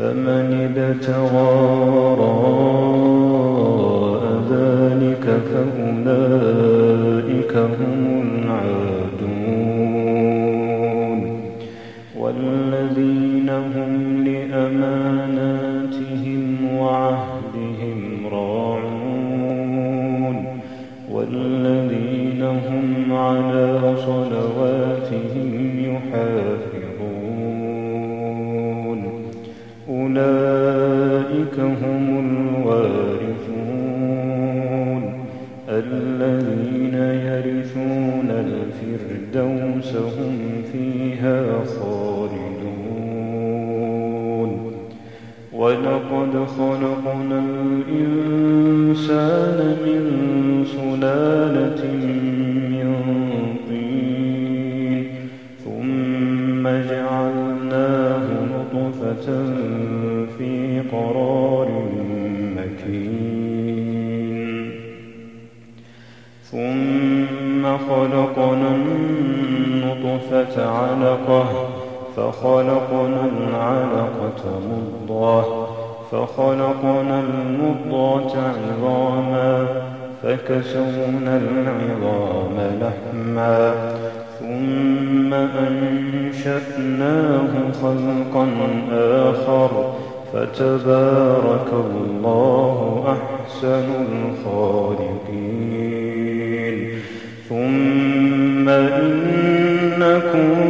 فمن ابتغى وراء ذلك فأولئك هم العادون. ولقد خلقنا الإنسان من سلالة من طين ثم جعلناه نطفة في قرار مكين ثم خلقنا النطفة علقة فخلقنا العلقة مضغة فخلقنا المضغة عظاما فكسونا العظام لحما ثم أنشأناه خلقا آخر فتبارك الله أحسن الخالقين. ثم إنكم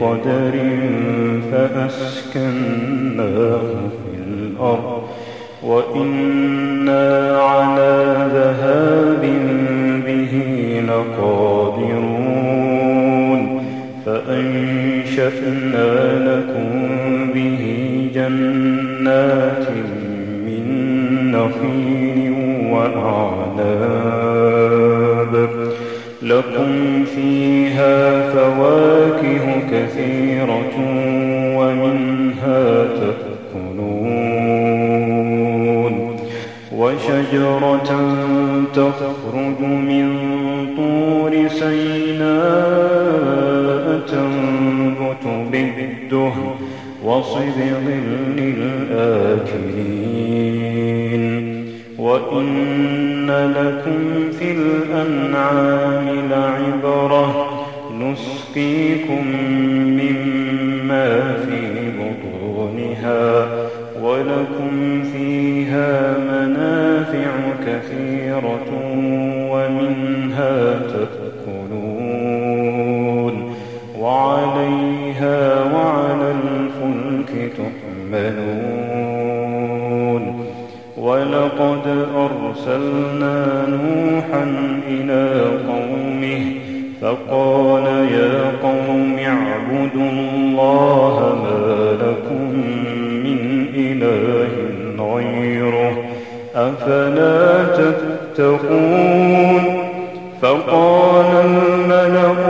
بقدر فأسكناه في الأرض. وإنا على ذهاب به لقادرون. فأنشأنا لكم به جنات من نخيل وأعناب. لكم فيها فواكه كثيرة ومنها تأكلون. وشجرة تخرج من طور سيناء تنبت بالدهن وصبغ للآكلين. وإن لكم في الأنعام لعبرة. نسقيكم مما في بطونها ولكم فيها منافع كثيرة ومنها تأكلون وعليها وعلى الفلك تحملون ولقد أرسلنا نوحا إلى قومه فقال يا قوم اعبدوا الله ما لكم من إله غيره أفلا تتقون فقال الملأ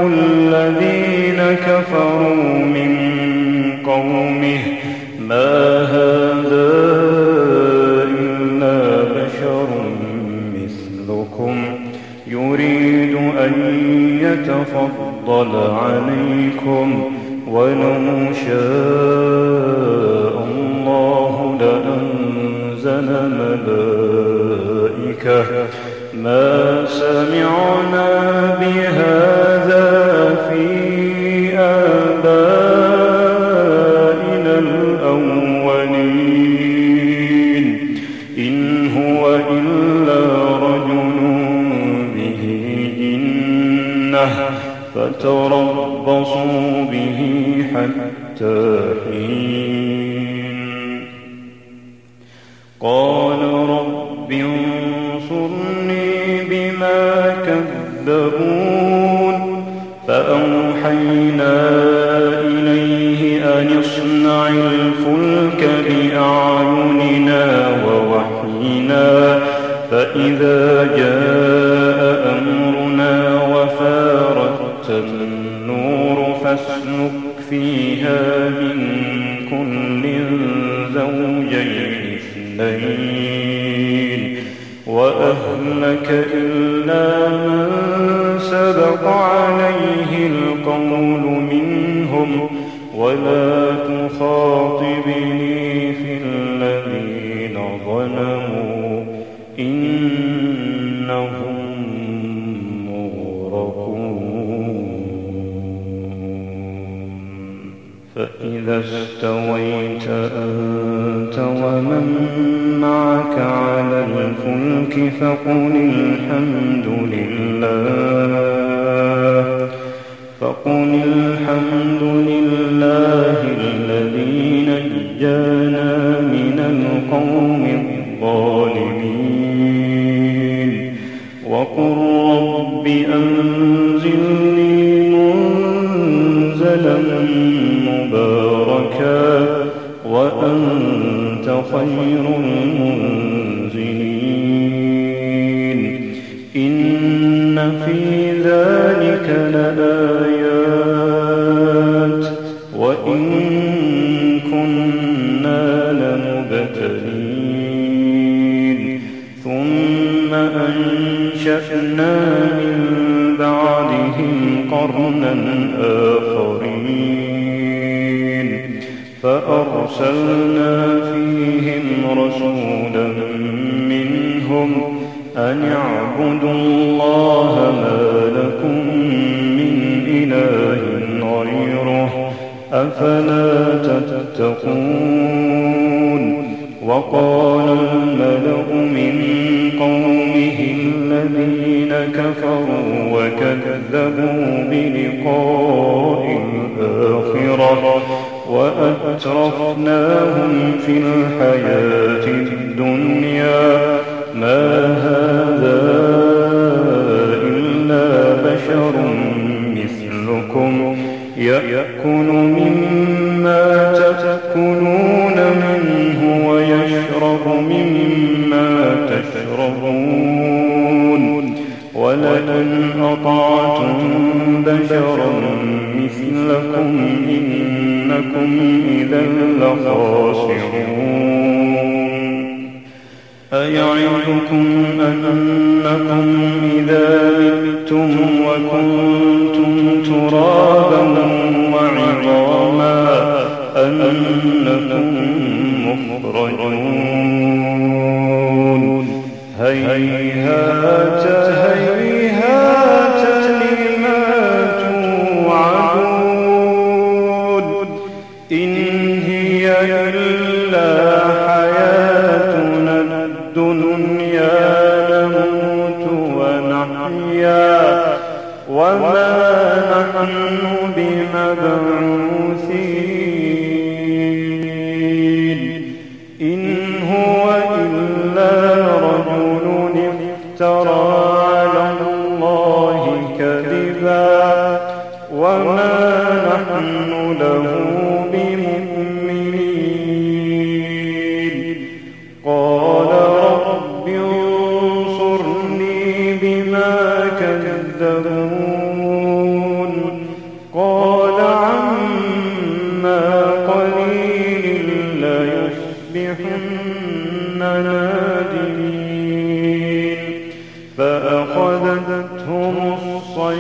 يتفضل عليكم ولو شاء الله لأنزل ملائكة. ما سمعنا سبق عليه القول منهم ولا تخاطبني في الذين ظلموا إنهم مغرقون. فإذا استويت أنت ومن معك على الفلك فقل الحمد لله وقل رب أنزلني منزلا مباركا وأنت خير المنزلين. إن في قرنا آخرين فأرسلنا فيهم رسولا منهم أن اعبدوا الله ما لكم من إله غيره أفلا تتقون. وقال وكذبوا بلقاء الآخرة وأترفناهم في الحياة الدنيا. ما هذا إلا بشر مثلكم. يأكل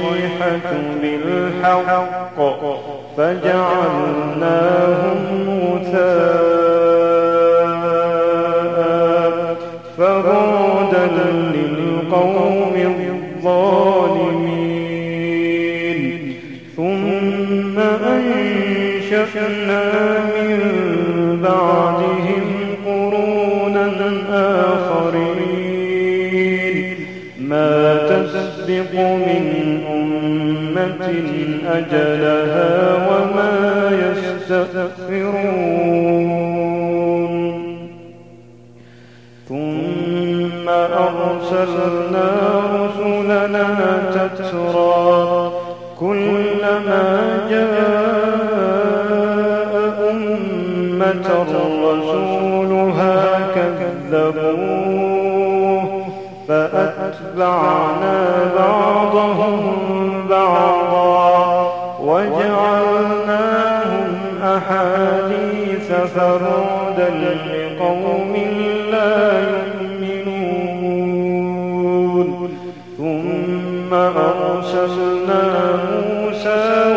الصيحة بالحق فجعلناهم غثاء فبعدا للقوم الظالمين ثم أنشأنا من بعدهم قرونا آخرين ما تسبق من أجلها وما يستأخرون. ثم أرسلنا رسلنا تترى كلما جاء أمة رسولها كذبوه فأتبعنا بعضهم بعضا وجعلناهم أحاديث فرودا لقوم لا يؤمنون. ثم أرسلنا موسى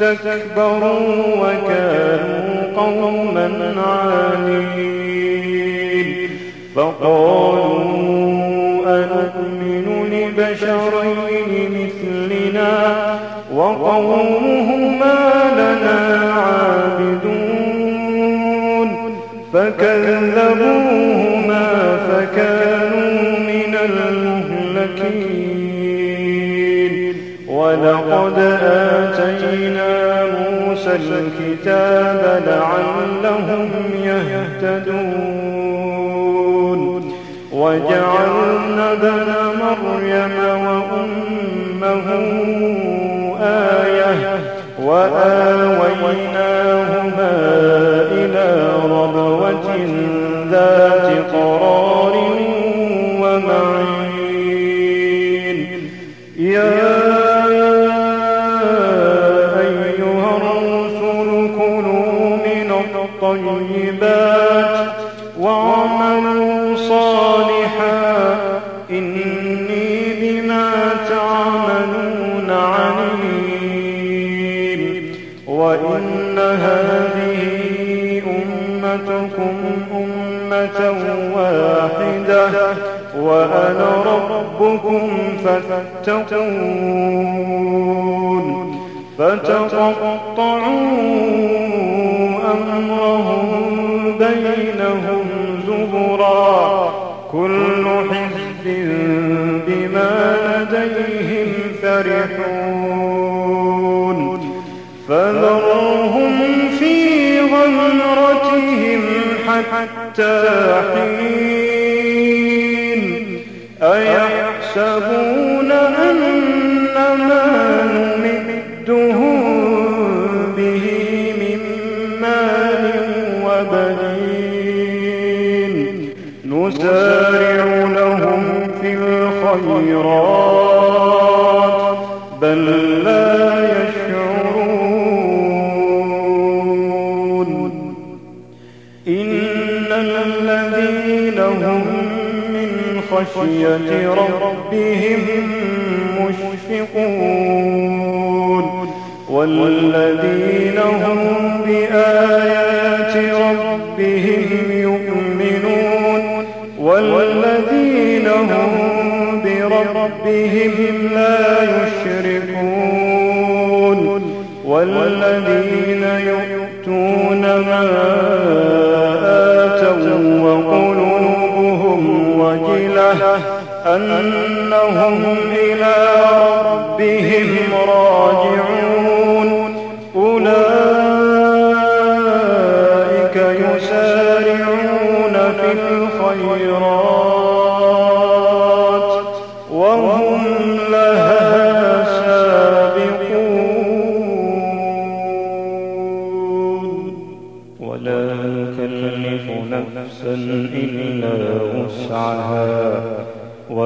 فاستكبروا وكانوا قوما عالين. فقالوا أنؤمن لبشرين مثلنا وقومهما لنا عابدون. فكذبوهما فكانوا من المهلكين. ولقد آتينا موسى الكتاب لعلهم يهتدون. وجعلنا ابن مريم وأمه آية وآويناهما إلى ربوة ذات وإن هذه أمتكم أمة واحدة وأنا ربكم فاتقون. فتقطعوا أمرهم بينهم زبرا. كل حزب بما لديهم فرحون. فذرهم في غمرتهم حتى حين أيحسبون أن ما نمدهم به من مال وبنين. نسارع لهم في الخيرات. خشية ربهم مشفقون. والذين هم بآيات ربهم يؤمنون. والذين هم بربهم لا يشركون. والذين يؤتون ما أنهم إلى ربهم راجعون. أولئك يسارعون في الخيرات.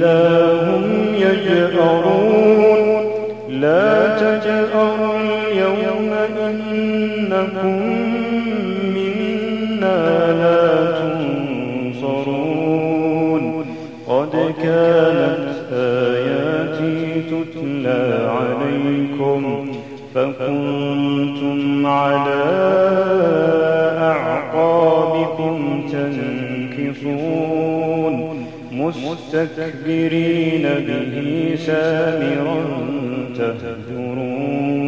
إذا مستكبرين به سامرا تهجرون.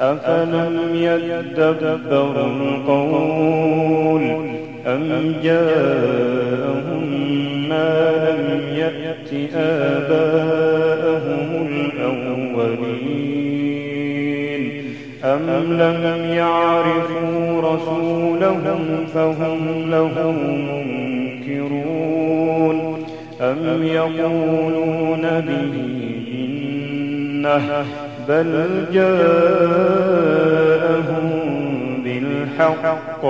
أفلم يدبروا القول أم جاءهم ما لم يأت آباءهم الأولين؟ أم لم يعرفوا رسولهم فهم له منكرون أم يقولون به إنه بل جاءهم بالحق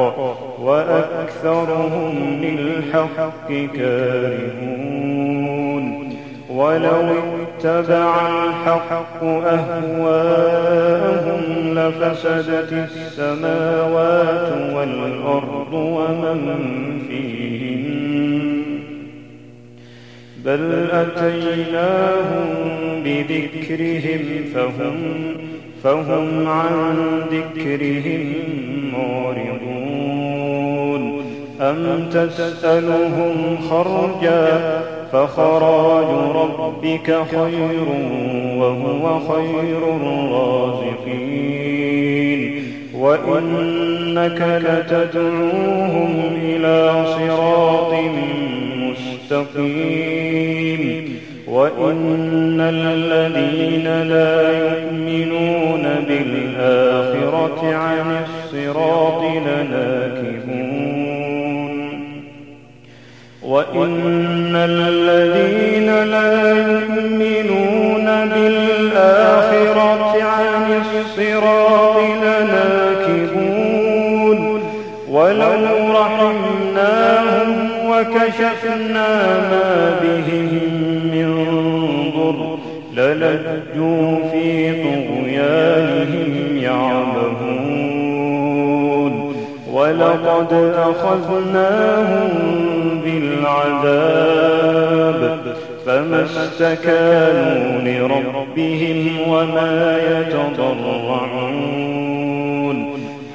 وأكثرهم للحق كارهون ولو اتبع الحق أهواءهم لفسدت السماوات والأرض ومن فيهن بل أتيناهم بذكرهم فهم فهم عن ذكرهم معرضون. أم تسألهم خرجا فخراج ربك خير وهو خير الرازقين. وإنك لتدعوهم إلى صراط مستقيم وإن الذين لا يؤمنون بالآخرة عن الصراط لناكبون. وإن الذين لا يؤمنون وكشفنا ما بهم من ضر للجوا في طغيانهم يعمهون. ولقد أخذناهم بالعذاب فما استكانوا لربهم وما يتضرعون.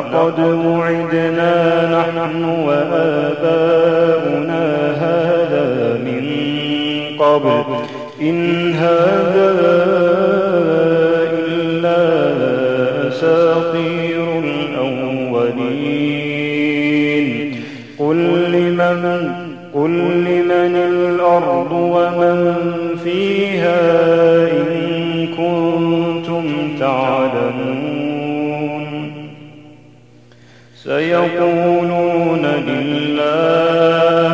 لقد وعدنا نحن وآباؤنا هذا من قبل إن هذا سيقولون لله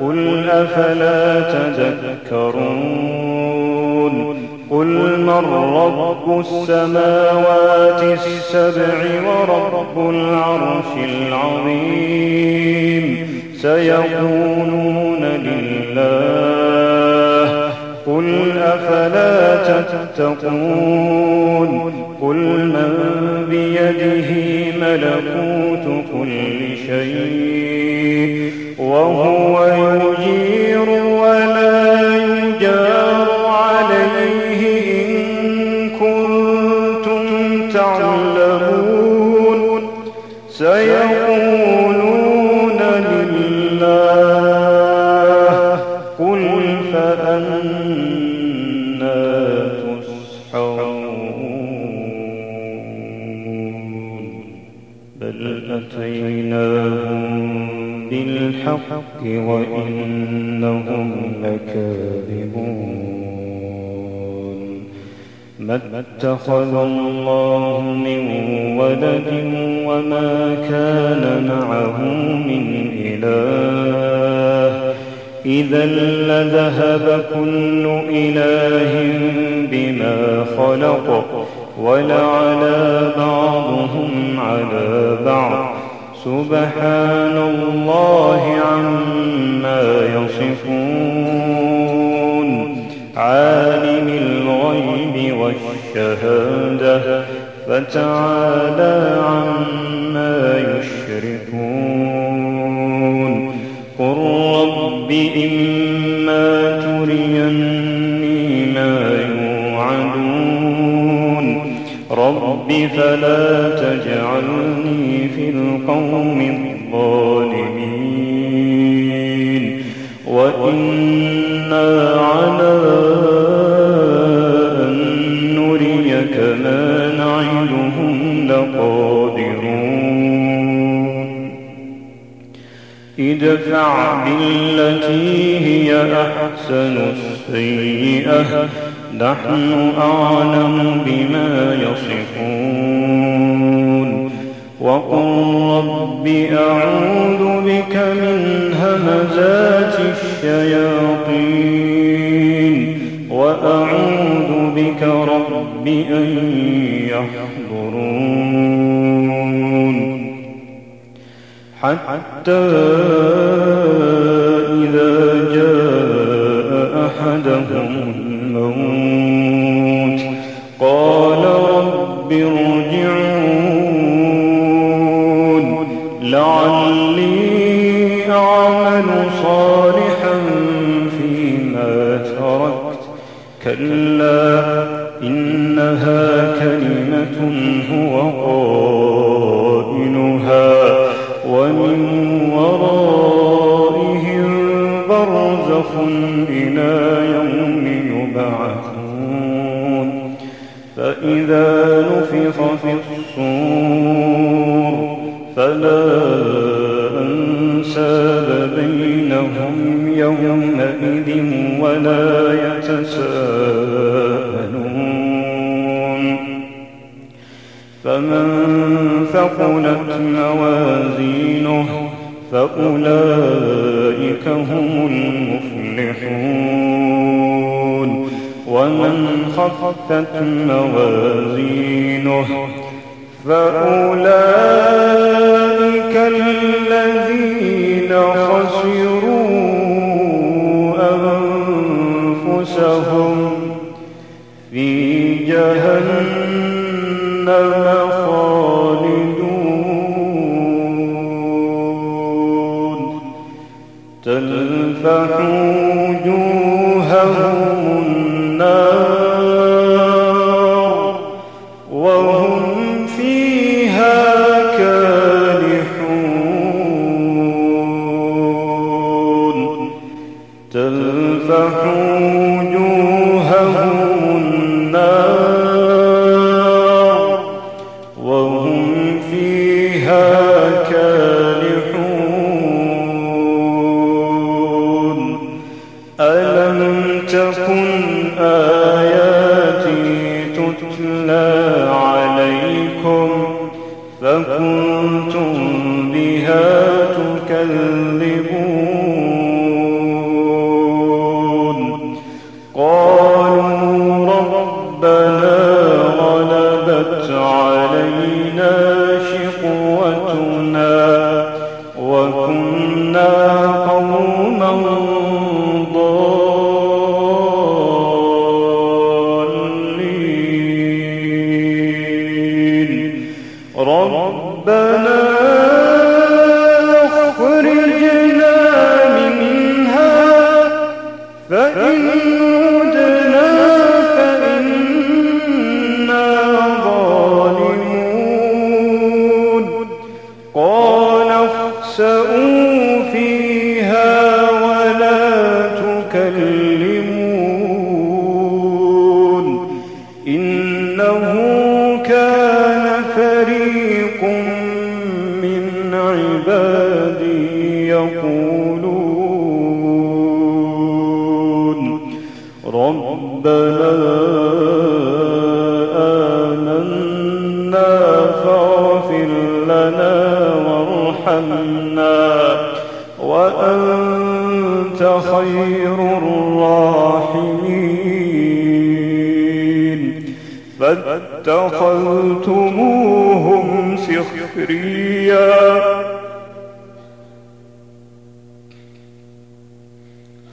قل أفلا تذكرون قل من رب السماوات السبع ورب العرش العظيم سيقولون لله قل أفلا تتقون قل من بيده ملكوت كل شيء وهو أتيناهم بالحق وإنهم لكاذبون ما اتخذ الله من ولد وما كان معه من إله إذا لذهب كل إله بما خلق ولعلى بعضهم على بعض. سبحان الله عما يصفون. عالم الغيب والشهادة. فتعالى عما يشركون. قل رب إما رب فلا تجعلني في القوم الظالمين وإنا على أن نريك ما نعدهم لقادرون ادفع بالتي هي أحسن السيئة نحن أعلم بما يصفون. وقل رب أعوذ بك من همزات الشياطين. وأعوذ بك رب أن يحضرون. حتى موازينه فأولئك هم المفلحون. ومن خفت موازينه فأولئك الذين خسروا أنفسهم. في جهنم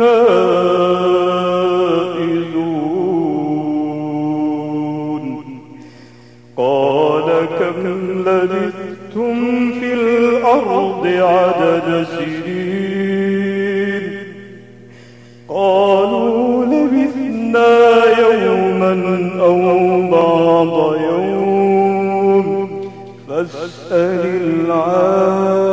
الفائزون. قال كم لبثتم في الأرض عدد سنين؟ قالوا لبثنا يوما أو بعض يوم. فاسأل العادين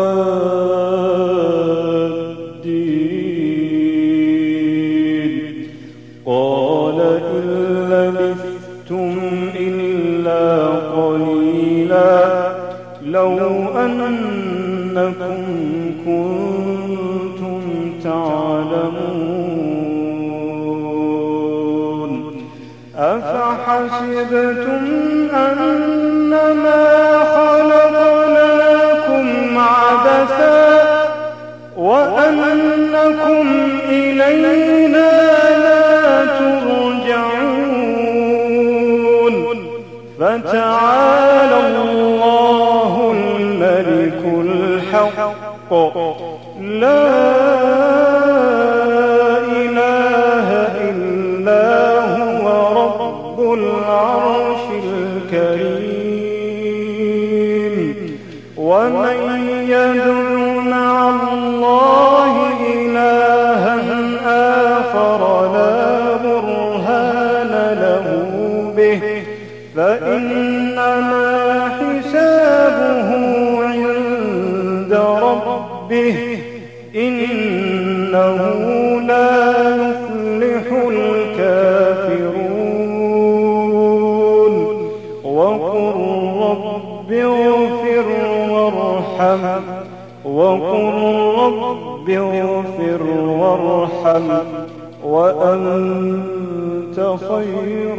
أفحسبتم أنما خلقناكم عبثا وأنكم إلينا لا ترجعون. فتعالى الله الملك الحق. لا العرش الكريم. ومن يدع مع الله إلها آخر لا برهان له به. فإنما وقل رب اغفر وارحم وأنت خير